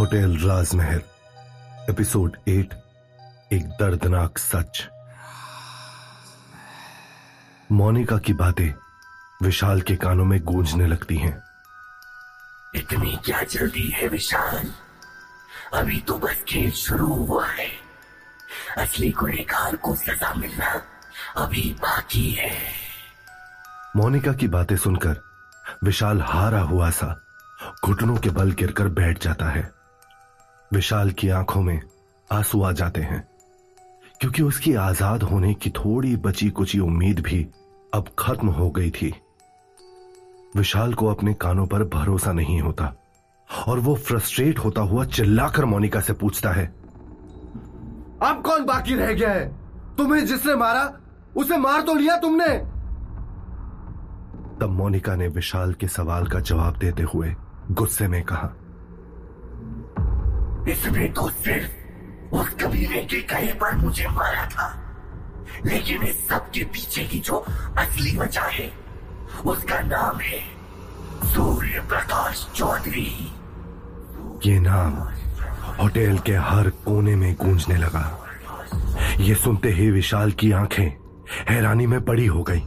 Hotel राजमहल episode eight एक दर्दनाक सच। मोनिका की बातें विशाल के कानों में गूंजने लगती हैं। इतनी क्या जल्दी है विशाल? अभी तो बस खेल शुरू हुआ है। असली गुनेगार को सजा मिलना अभी बाकी है। मोनिका की बातें सुनकर विशाल हारा हुआ सा। घुटनों के बल गिरकर बैठ जाता है। विशाल की आँखों में आँसू आ जाते हैं। क्योंकि उसकी आज़ाद होने की थोड़ी बची कुची उम्मीद भी अब खत्म हो गई थी। विशाल को अपने कानों पर भरोसा नहीं होता। और वो फ्रस्ट्रेट होता हुआ चिल्लाकर मोनिका से पूछता है, अब कौन बाकी रह गया है? तुम्हें जिसने मारा, उसे मार तो लिया तुमने? तब मोनिका ने विशाल के सवाल का जवाब देते हुए गुस्से में कहा इसमें तो सिर्फ़ उस कबीले के कहे पर मुझे मारा था लेकिन इस सब के पीछे की जो असली वजह है उसका नाम है सूर्य प्रकाश चौधरी। ये नाम होटल के हर कोने में गूंजने लगा। ये सुनते ही विशाल की आँखें हैरानी में बड़ी हो गई।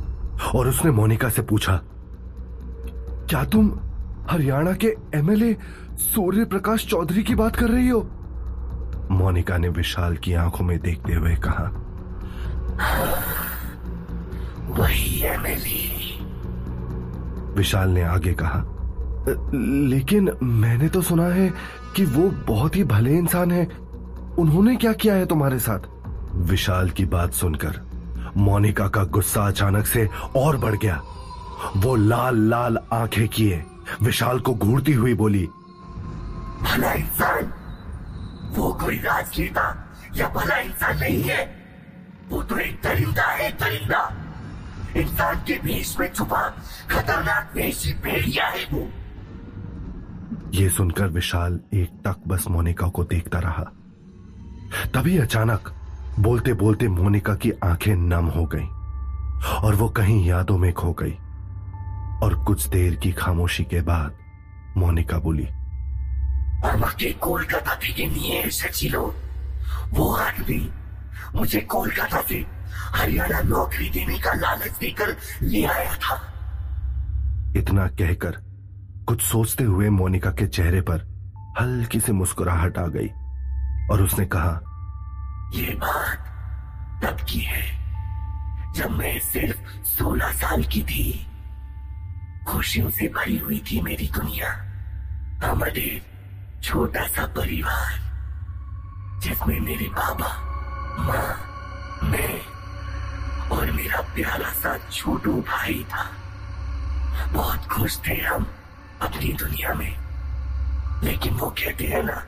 और उसने मोनिका से पूछा, क्या तुम हरियाणा के एमएलए सूर्य प्रकाश चौधरी की बात कर रही हो? मोनिका ने विशाल की आँखों में देखते हुए कहा, वही एमएलए। विशाल ने आगे कहा, लेकिन मैंने तो सुना है कि वो बहुत ही भले इंसान है। उन्होंने क्या किया है तुम्हारे साथ? विशाल की बात सुनकर मोनिका का गुस्सा अचानक से और बढ़ गया। वो लाल लाल आँखें किए। विशाल को घूरती हुई बोली भला इंसान। वो कोई राजनेता या भला इंसान नहीं है। वो तो एक दरिंदा है, दरिंदा। इंसान के भेष में छुपा खतरनाक पेशी भेड़िया है वो। ये सुनकर विशाल एक तक बस मोनिका को देखता रहा। तभी अचानक बोलते बोलते मोनिका की आंखें नम हो गईं और वो कहीं यादों में खो गई और कुछ देर की खामोशी के बाद मोनिका बोली আমাকে कोलकाता থেকে নিয়ে এসেছিল वो आदमी मुझे कोलकाता से हरियाणा नौकरी देने का लालच देकर ले आया था इतना कहकर कुछ सोचते हुए मोनिका के चेहरे पर हल्की सी मुस्कुराहट आ गई और उसने कहा ये बात तब की है जब मैं सिर्फ़ सोलह साल की थी। खुशियों से भरी हुई थी मेरी दुनिया। हमारे छोटा सा परिवार, जिसमें मेरे बाबा, माँ, मैं और मेरा प्यारा सा छोटू भाई था। बहुत खुश थे हम अपनी दुनिया में। लेकिन वो कहते हैं ना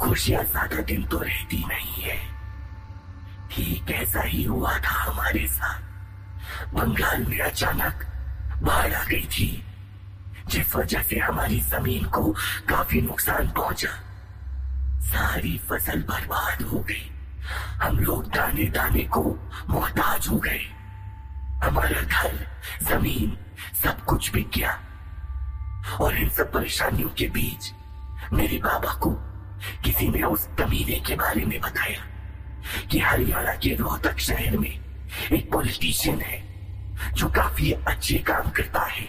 खुशियाँ ज़्यादा दिन तो रहती नहीं है। ठीक ऐसा ही हुआ था हमारे साथ। बंगाल में अचानक बाढ़ आ गई थी, जिस वजह से हमारी ज़मीन को काफ़ी नुकसान पहुँचा। सारी फ़सल बर्बाद हो गई। हम लोग दाने दाने को मोहताज हो गए। हमारा घर, ज़मीन, सब कुछ बिक गया। और इन सब परेशानियों के बीच मेरे बाबा को किसी ने उस कमीने के बारे में बताया कि हरियाणा के रोहतक शहर में एक पॉलिटिशियन है, जो काफ़ी अच्छे काम करता है।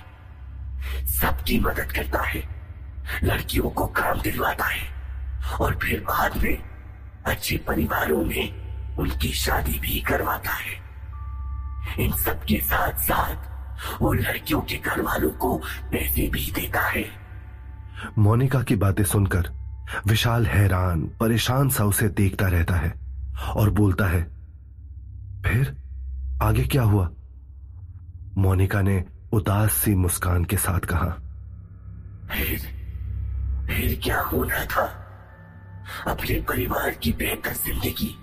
सबकी मदद करता है, लड़कियों को काम दिलवाता है, और फिर बाद में अच्छे परिवारों में उनकी शादी भी करवाता है। इन सब के साथ साथ वो लड़कियों के घर वालों को पैसे भी देता है। मोनिका की बातें सुनकर विशाल हैरान, परेशान सा उसे देखता रहता है और बोलता है, फिर आगे क्या हुआ? मोनिका ने उदास सी मुस्कान के साथ कहा, फिर फिर क्या होना था? अपने परिवार की बेहतर ज़िंदगी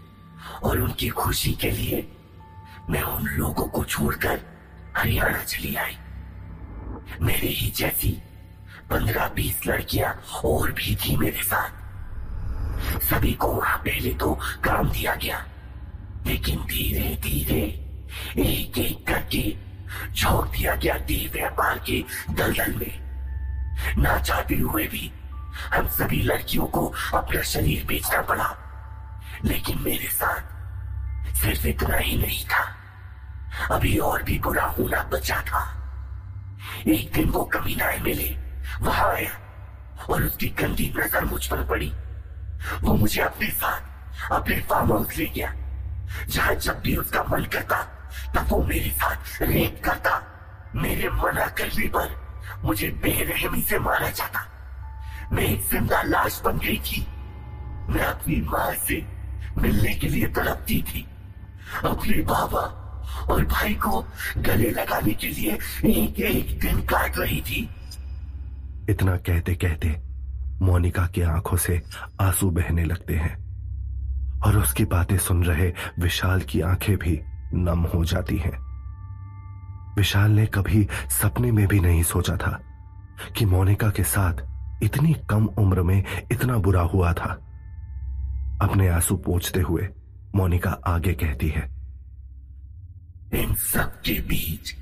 और उनकी खुशी के लिए मैं उन लोगों को छोड़कर हरियाणा चली आई। मेरे ही जैसी पंद्रह बीस लड़कियाँ और भी थी मेरे साथ। सभी को वहाँ पहले तो काम दिया गया। लेकिन धीरे धीरे एक एक करके झोंक दिया गया देह व्यापार के दलदल में। ना चाहते हुए भी हम सभी लड़कियों को अपना शरीर बेचना पड़ा। लेकिन मेरे साथ सिर्फ़ इतना ही नहीं था। अभी और भी बुरा होना बचा था। एक दिन वो कमीना मिले। वहाँ आया और उसकी गंदी नज़र मुझ पर पड़ी। वो मुझे अपने साथ, अपने फार्म हाउस ले गया, जहाँ जब भी उसका मन करता, तब वो मेरे साथ रेप करता। मेरे मना करने पर मुझे बेरहमी से मारा जाता। मैं एक ज़िंदा लाश बन गई थी। मैं अपनी माँ से मिलने के लिए तड़पती थी। अपने बाबा और भाई को गले लगाने के लिए एक एक दिन काट रही थी। इतना कहते कहते मोनिका की आँखों से आँसू बहने लगते हैं। और उसकी बातें सुन रहे विशाल की आँखें भी नम हो जाती हैं। विशाल ने कभी सपने में भी नहीं सोचा था कि मोनिका के साथ इतनी कम उम्र में इतना बुरा हुआ था। अपने आँसू पोछते हुए मोनिका आगे कहती है, इन सब के बीच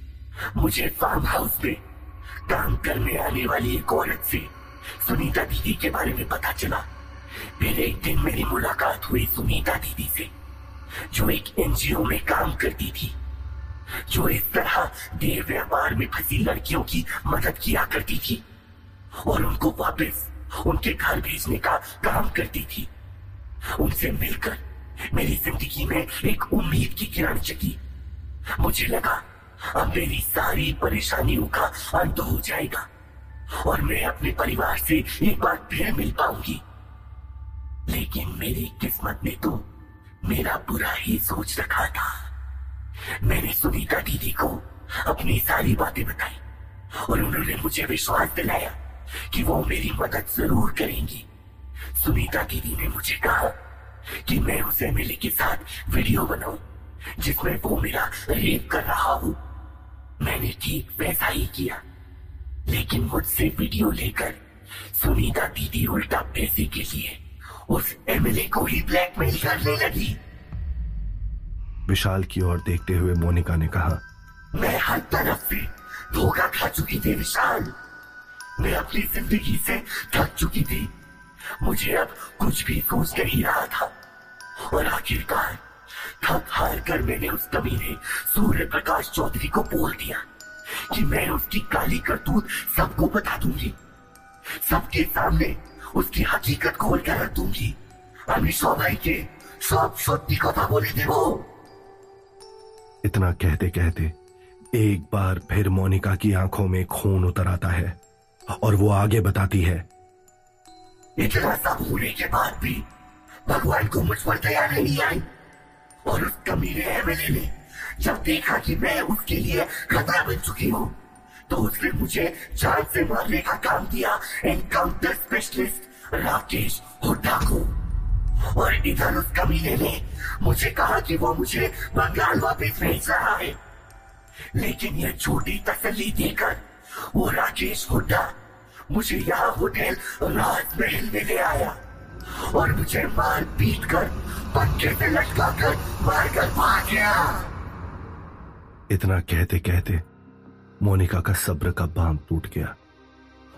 मुझे फार्म हाउस में काम करने आने वाली एक औरत से। सुनीता दीदी के बारे में पता चला। फिर एक दिन मेरी मुलाकात हुई सुनीता दीदी से, जो एक एनजीओ में काम करती थी, जो इस तरह देह व्यापार में फंसी लड़कियों की मदद किया करती थी और उनको वापस उनके घर भेजने का काम करती थी। उनसे मिलकर मेरी ज़िंदगी में एक उम्मीद की किरण जगी। मुझे लगा अब मेरी सारी परेशानियों का अंत हो जाएगा और मैं अपने परिवार से एक बार फिर मिल पाऊँगी। लेकिन मेरी किस्मत ने तो मेरा बुरा ही सोच रखा था। मैंने सुनीता दीदी को अपनी सारी बातें बताई और उन्होंने मुझे विश्वास दिलाया कि वो मेरी मदद ज़रूर करेंगी। सुनीता दीदी ने मुझे कहा कि मैं उसे मेले के साथ वीडियो बनाऊँ, जिसमें वो मेरा रेप कर रहा हूँ। मैंने ठीक वैसा ही किया। लेकिन मुझसे वीडियो लेकर सुनीता दीदी उल्टा पैसे के लिए उस एमएलए को ही ब्लैकमेल करने लगी। विशाल की ओर देखते हुए मोनिका ने कहा मैं हर तरफ़ से धोखा खा चुकी थी विशाल। मैं अपनी ज़िंदगी से थक चुकी थी। मुझे अब कुछ भी सोच नहीं रहा था। और आखिरकार थक हार कर मैंने उस कमीने सूर्य प्रकाश चौधरी को बोल दिया कि मैं उसकी काली करतूत सबको बता दूँगी। सबके सामने उसकी हकीकत खोल कर रख दूँगी। के सब सत्य कथा बोले थे वो। इतना कहते कहते एक बार फिर मोनिका की आँखों में खून उतर आता है और वो आगे बताती है। इतना सब होने के बाद भी भगवान को मुझ पर दया नहीं आई। और उस कमीने एमएलए ने जब देखा कि मैं उसके लिए खतरा बन चुकी हूँ तो उसने मुझे जान से मारने का काम दिया। एनकाउंटर स्पेशलिस्ट राकेश हुड्डा को। और इधर उस कमीने ने मुझे कहा कि वो मुझे बंगाल वापस भेज रहा है। लेकिन यह छोटी तसल्ली देकर वो राकेश हुड्डा मुझे यहाँ होटल राजमहल में ले आया। और मुझे मार पीट कर पक्के से लटका कर मार कर भाग गया इतना कहते कहते मोनिका का सब्र का बाँध टूट गया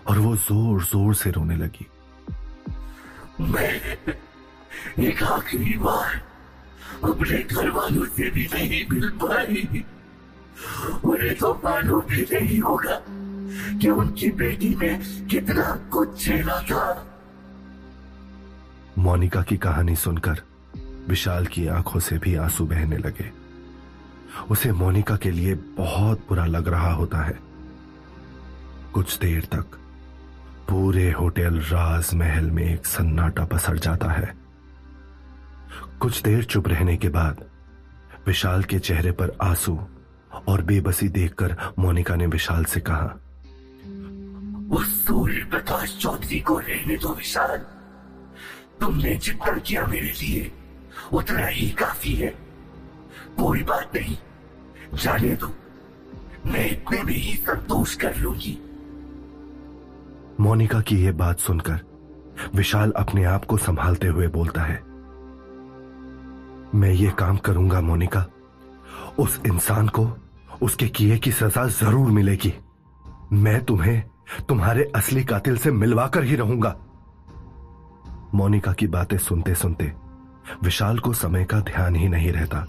और वो ज़ोर ज़ोर से रोने लगी। मैं एक आखिरी बार अपने घर वालों से भी नहीं मिल पाई। उन्हें तो मालूम भी नहीं होगा कि उनकी बेटी ने कितना कुछ झेला था। मोनिका की कहानी सुनकर विशाल की आँखों से भी आँसू बहने लगे। उसे मोनिका के लिए बहुत बुरा लग रहा होता है। कुछ देर तक पूरे होटल राजमहल में एक सन्नाटा पसर जाता है। कुछ देर चुप रहने के बाद विशाल के चेहरे पर आँसू और बेबसी देखकर मोनिका ने विशाल से कहा, उस सूर्य प्रकाश चौधरी को रहने दो विशाल। तुमने जितना किया मेरे लिए। उतना ही काफ़ी है। कोई बात नहीं। जाने दो। मैं इतने में ही संतोष कर लूँगी। मोनिका की यह बात सुनकर विशाल अपने आप को संभालते हुए बोलता है, मैं ये काम करूँगा, मोनिका। उस इंसान को, उसके किए की सजा ज़रूर मिलेगी। मैं तुम्हें तुम्हारे असली कातिल से मिलवाकर ही रहूँगा। मोनिका की बातें सुनते सुनते विशाल को समय का ध्यान ही नहीं रहता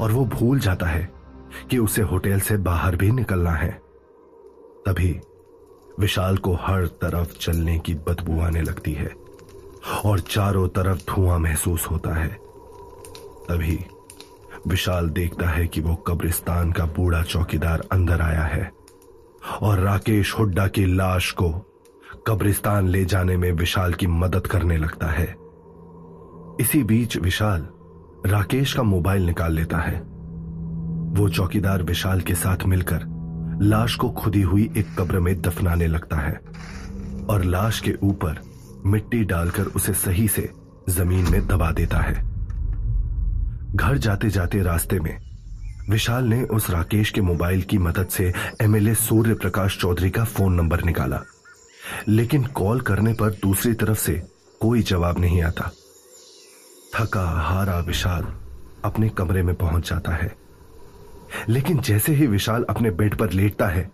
और वो भूल जाता है कि उसे होटल से बाहर भी निकलना है। तभी विशाल को हर तरफ़ चलने की बदबू आने लगती है और चारों तरफ़ धुआँ महसूस होता है। तभी विशाल देखता है कि वो कब्रिस्तान का बूढ़ा चौकीदार अंदर आया है और राकेश हुड्डा की लाश को कब्रिस्तान ले जाने में विशाल की मदद करने लगता है। इसी बीच विशाल राकेश का मोबाइल निकाल लेता है। वो चौकीदार विशाल के साथ मिलकर लाश को खुदी हुई एक कब्र में दफनाने लगता है और लाश के ऊपर मिट्टी डालकर उसे सही से ज़मीन में दबा देता है। घर जाते जाते रास्ते में विशाल ने उस राकेश के मोबाइल की मदद से एमएलए सूर्य प्रकाश चौधरी का फ़ोन नंबर निकाला। लेकिन कॉल करने पर दूसरी तरफ़ से कोई जवाब नहीं आता। थका, हारा विशाल अपने कमरे में पहुँच जाता है। लेकिन जैसे ही विशाल अपने बेड पर लेटता है,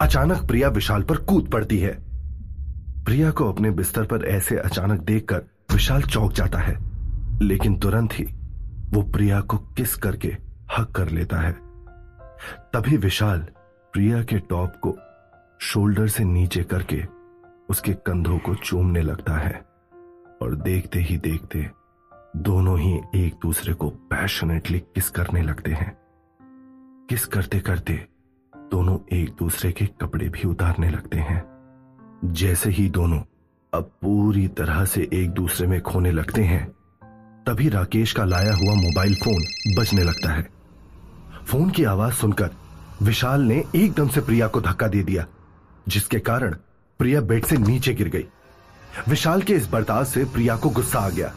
अचानक प्रिया विशाल पर कूद पड़ती है। प्रिया को अपने बिस्तर पर ऐसे अचानक देखकर विशाल चौंक जाता है। लेकिन तुरंत ही वो प्रिया को किस करके हक कर लेता है। तभी विशाल प्रिया के टॉप को शोल्डर से नीचे करके उसके कंधों को चूमने लगता है और देखते ही देखते दोनों ही एक दूसरे को पैशनेटली किस करने लगते हैं। किस करते करते दोनों एक दूसरे के कपड़े भी उतारने लगते हैं। जैसे ही दोनों अब पूरी तरह से एक दूसरे में खोने लगते हैं, तभी राकेश का लाया हुआ मोबाइल फ़ोन बजने लगता है। फ़ोन की आवाज़ सुनकर विशाल ने एकदम से प्रिया को धक्का दे दिया, जिसके कारण प्रिया बेड से नीचे गिर गई। विशाल के इस बर्ताव से प्रिया को गुस्सा आ गया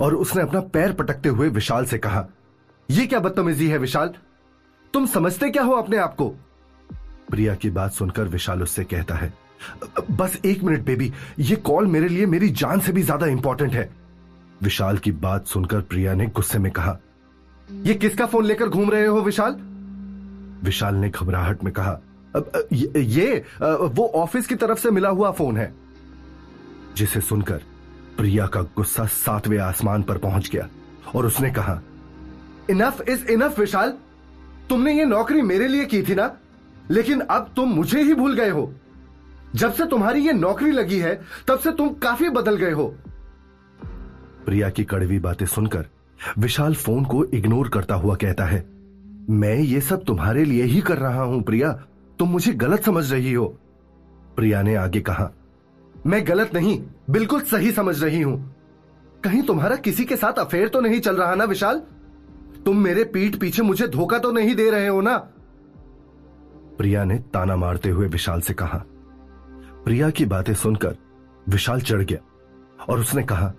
और उसने अपना पैर पटकते हुए विशाल से कहा यह क्या बदतमीजी है विशाल? तुम समझते क्या हो अपने आप को? प्रिया की बात सुनकर विशाल उससे कहता है, बस एक मिनट बेबी, ये कॉल मेरे लिए मेरी जान से भी ज़्यादा इंपॉर्टेंट है। विशाल की बात सुनकर प्रिया ने गुस्से में कहा, ये किसका फ़ोन लेकर घूम रहे हो विशाल? विशाल ने घबराहट में कहा ये वो ऑफ़िस की तरफ़ से मिला हुआ फ़ोन है। जिसे सुनकर प्रिया का गुस्सा सातवें आसमान पर पहुँच गया और उसने कहा, इनफ इज़ इनफ, विशाल। तुमने ये नौकरी मेरे लिए की थी ना? लेकिन अब तुम मुझे ही भूल गए हो। जब से तुम्हारी ये नौकरी लगी है, तब से तुम काफ़ी बदल गए हो। प्रिया की कड़वी बातें सुनकर विशाल फ़ोन को इग्नोर करता हुआ कहता है, मैं ये सब तुम्हारे लिए ही कर रहा हूँ प्रिया। तुम मुझे गलत समझ रही हो। प्रिया ने आगे कहा, मैं गलत नहीं, बिल्कुल सही समझ रही हूँ। कहीं तुम्हारा किसी के साथ अफेयर तो नहीं चल रहा ना, विशाल? तुम मेरे पीठ पीछे मुझे धोखा तो नहीं दे रहे हो ना? प्रिया ने ताना मारते हुए विशाल से कहा। प्रिया की बातें सुनकर विशाल चढ़ गया और उसने कहा,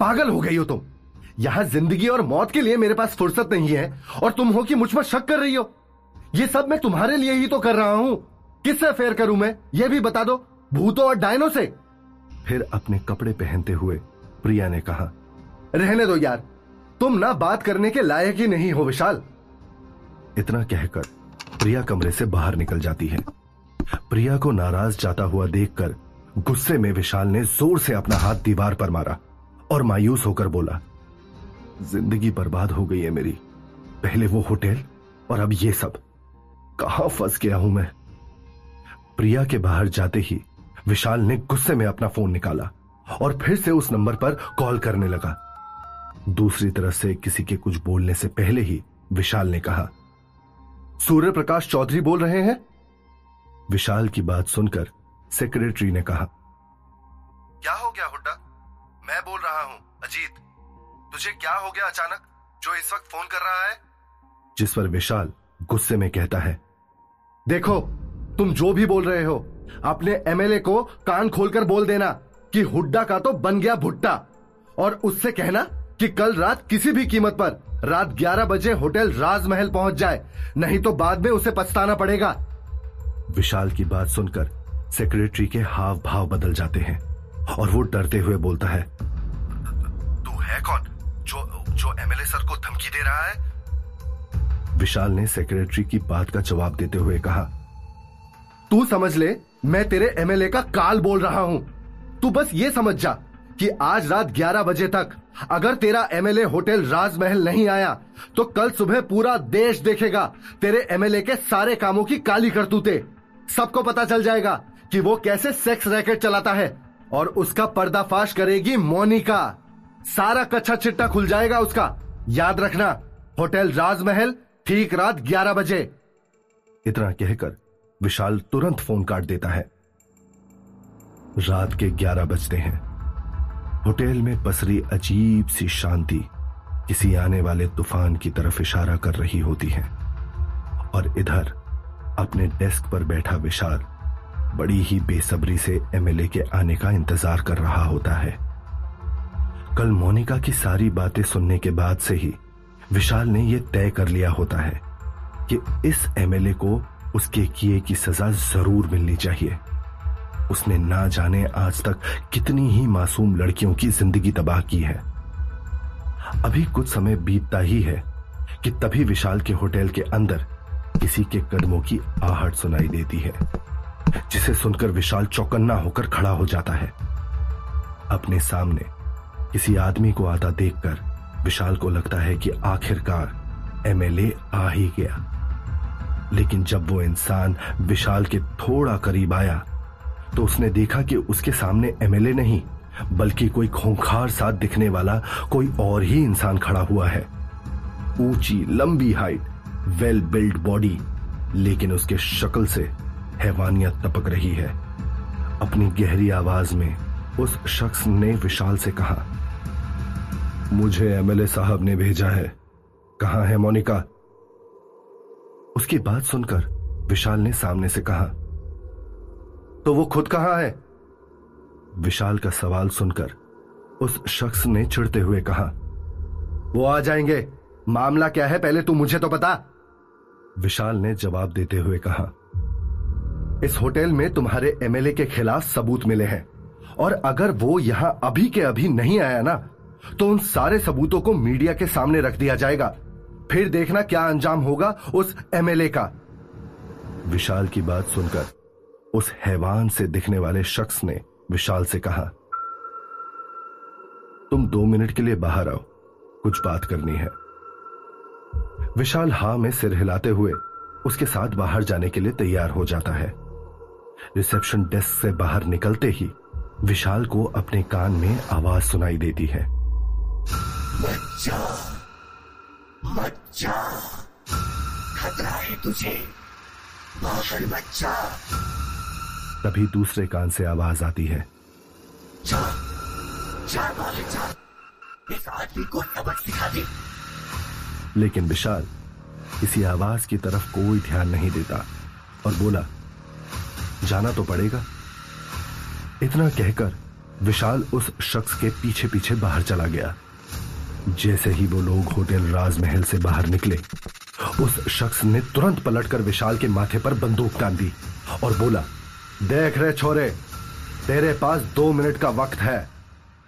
पागल हो गई हो तुम। यहाँ ज़िंदगी और मौत के लिए मेरे पास फुर्सत नहीं है और तुम हो कि मुझ पर शक कर रही हो। ये सब मैं तुम्हारे लिए ही तो कर रहा हूँ। किससे फेयर करूँ मैं? ये भी बता दो, भूतों और डायनो से। फिर अपने कपड़े पहनते हुए प्रिया ने कहा, रहने दो यार, तुम ना बात करने के लायक ही नहीं हो विशाल। इतना कहकर प्रिया कमरे से बाहर निकल जाती है। प्रिया को नाराज़ जाता हुआ देखकर गुस्से में विशाल ने ज़ोर से अपना हाथ दीवार पर मारा और मायूस होकर बोला, ज़िंदगी बर्बाद हो गई है मेरी। पहले वो होटल और अब ये सब। कहाँ फंस गया हूँ मैं? प्रिया के बाहर जाते ही विशाल ने गुस्से में अपना फ़ोन निकाला और फिर से उस नंबर पर कॉल करने लगा। दूसरी तरफ़ से किसी के कुछ बोलने से पहले ही विशाल ने कहा सूर्य प्रकाश चौधरी बोल रहे हैं? विशाल की बात सुनकर सेक्रेटरी ने कहा, क्या हो गया हुड्डा? मैं बोल रहा हूँ, अजीत, तुझे क्या हो गया अचानक, जो इस वक्त फ़ोन कर रहा है? जिस पर विशाल गुस्से में कहता है देखो, तुम जो भी बोल रहे हो अपने एमएलए को कान खोलकर बोल देना कि हुड्डा का तो बन गया भुट्टा। और उससे कहना कि कल रात किसी भी कीमत पर रात 11 बजे होटल राजमहल पहुँच जाए, नहीं तो बाद में उसे पछताना पड़ेगा। विशाल की बात सुनकर सेक्रेटरी के हाव भाव बदल जाते हैं और वो डरते हुए बोलता है, तू है कौन? जो जो एमएलए सर को धमकी दे रहा है? विशाल ने सेक्रेटरी की बात का जवाब देते हुए कहा, तू समझ ले, मैं तेरे एमएलए का काल बोल रहा हूँ। तू बस ये समझ जा कि आज रात 11 बजे तक अगर तेरा एमएलए होटल राजमहल नहीं आया तो कल सुबह पूरा देश देखेगा तेरे एमएलए के सारे कामों की काली करतूते। सबको पता चल जाएगा कि वो कैसे सेक्स रैकेट चलाता है और उसका पर्दाफाश करेगी मोनिका। सारा कच्चा चिट्टा खुल जाएगा उसका। याद रखना, होटल राजमहल ठीक रात 11 बजे। इतना कहकर विशाल तुरंत फ़ोन काट देता है। रात के 11 बजते हैं। होटल में पसरी अजीब सी शांति किसी आने वाले तूफ़ान की तरफ़ इशारा कर रही होती है। और इधर अपने डेस्क पर बैठा विशाल बड़ी ही बेसब्री से एमएलए के आने का इंतज़ार कर रहा होता है। कल मोनिका की सारी बातें सुनने के बाद से ही विशाल ने यह तय कर लिया होता है कि इस एमएलए को उसके किए की सजा ज़रूर मिलनी चाहिए। उसने ना जाने आज तक कितनी ही मासूम लड़कियों की ज़िंदगी तबाह की है। अभी कुछ समय बीतता ही है कि तभी विशाल के होटल के अंदर किसी के कदमों की आहट सुनाई देती है, जिसे सुनकर विशाल चौकन्ना होकर खड़ा हो जाता है। अपने सामने किसी आदमी को आता देखकर विशाल को लगता है कि आखिरकार एमएलए आ ही गया। लेकिन जब वो इंसान विशाल के थोड़ा करीब आया तो उसने देखा कि उसके सामने एमएलए नहीं, बल्कि कोई खोंखार साथ दिखने वाला कोई और ही इंसान खड़ा हुआ है। ऊँची, लंबी हाइट वेल बिल्ड बॉडी लेकिन उसके शक्ल से हैवानियत टपक रही है। अपनी गहरी आवाज़ में उस शख्स ने विशाल से कहा मुझे एमएलए साहब ने भेजा है। कहा है मोनिका? उसकी बात सुनकर विशाल ने सामने से कहा तो वो खुद कहाँ है? विशाल का सवाल सुनकर उस शख्स ने चिड़ते हुए कहा, वो आ जाएँगे। मामला क्या है पहले तू मुझे तो बता। विशाल ने जवाब देते हुए कहा, इस होटल में तुम्हारे एमएलए के खिलाफ सबूत मिले हैं। और अगर वो यहाँ अभी के अभी नहीं आया ना तो उन सारे सबूतों को मीडिया के सामने रख दिया जाएगा। फिर देखना क्या अंजाम होगा उस एमएलए का। विशाल की बात सुनकर उस हैवान से दिखने वाले शख्स ने विशाल से कहा, तुम दो मिनट के लिए बाहर आओ, कुछ बात करनी है। विशाल हा में सिर हिलाते हुए उसके साथ बाहर जाने के लिए तैयार हो जाता है। रिसेप्शन डेस्क से बाहर निकलते ही विशाल को अपने कान में आवाज़ सुनाई देती है। बच्चा बच्चा खतरा है तुझे बाहर बच्चा तभी दूसरे कान से आवाज़ आती है। जा जा बाहर जा। इस आदमी को सबक सिखा दे। लेकिन विशाल किसी आवाज़ की तरफ़ कोई ध्यान नहीं देता और बोला जाना तो पड़ेगा। इतना कहकर विशाल उस शख्स के पीछे पीछे बाहर चला गया। जैसे ही वो लोग होटल राजमहल से बाहर निकले, उस शख्स ने तुरंत पलटकर विशाल के माथे पर बंदूक तान दी और बोला, देख रहे छोरे, तेरे पास दो मिनट का वक्त है।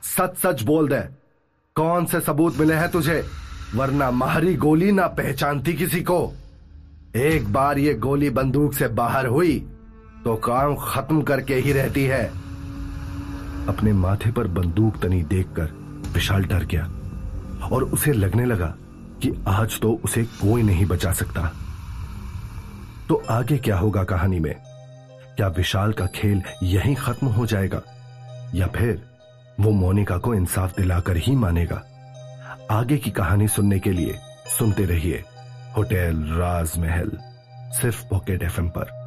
सच सच बोल दे, कौन से सबूत मिले हैं तुझे? वरना मारी गोली ना पहचानती किसी को। एक बार ये गोली बंदूक से बाहर हुई तो काम खत्म करके ही रहती है। अपने माथे पर बंदूक तनी देखकर विशाल डर गया। और उसे लगने लगा कि आज तो उसे कोई नहीं बचा सकता। तो आगे क्या होगा कहानी में? क्या विशाल का खेल यहीं खत्म हो जाएगा? या फिर वो मोनिका को इंसाफ दिलाकर ही मानेगा? आगे की कहानी सुनने के लिए सुनते रहिए होटल राजमहल, सिर्फ़ पॉकेट एफएम पर।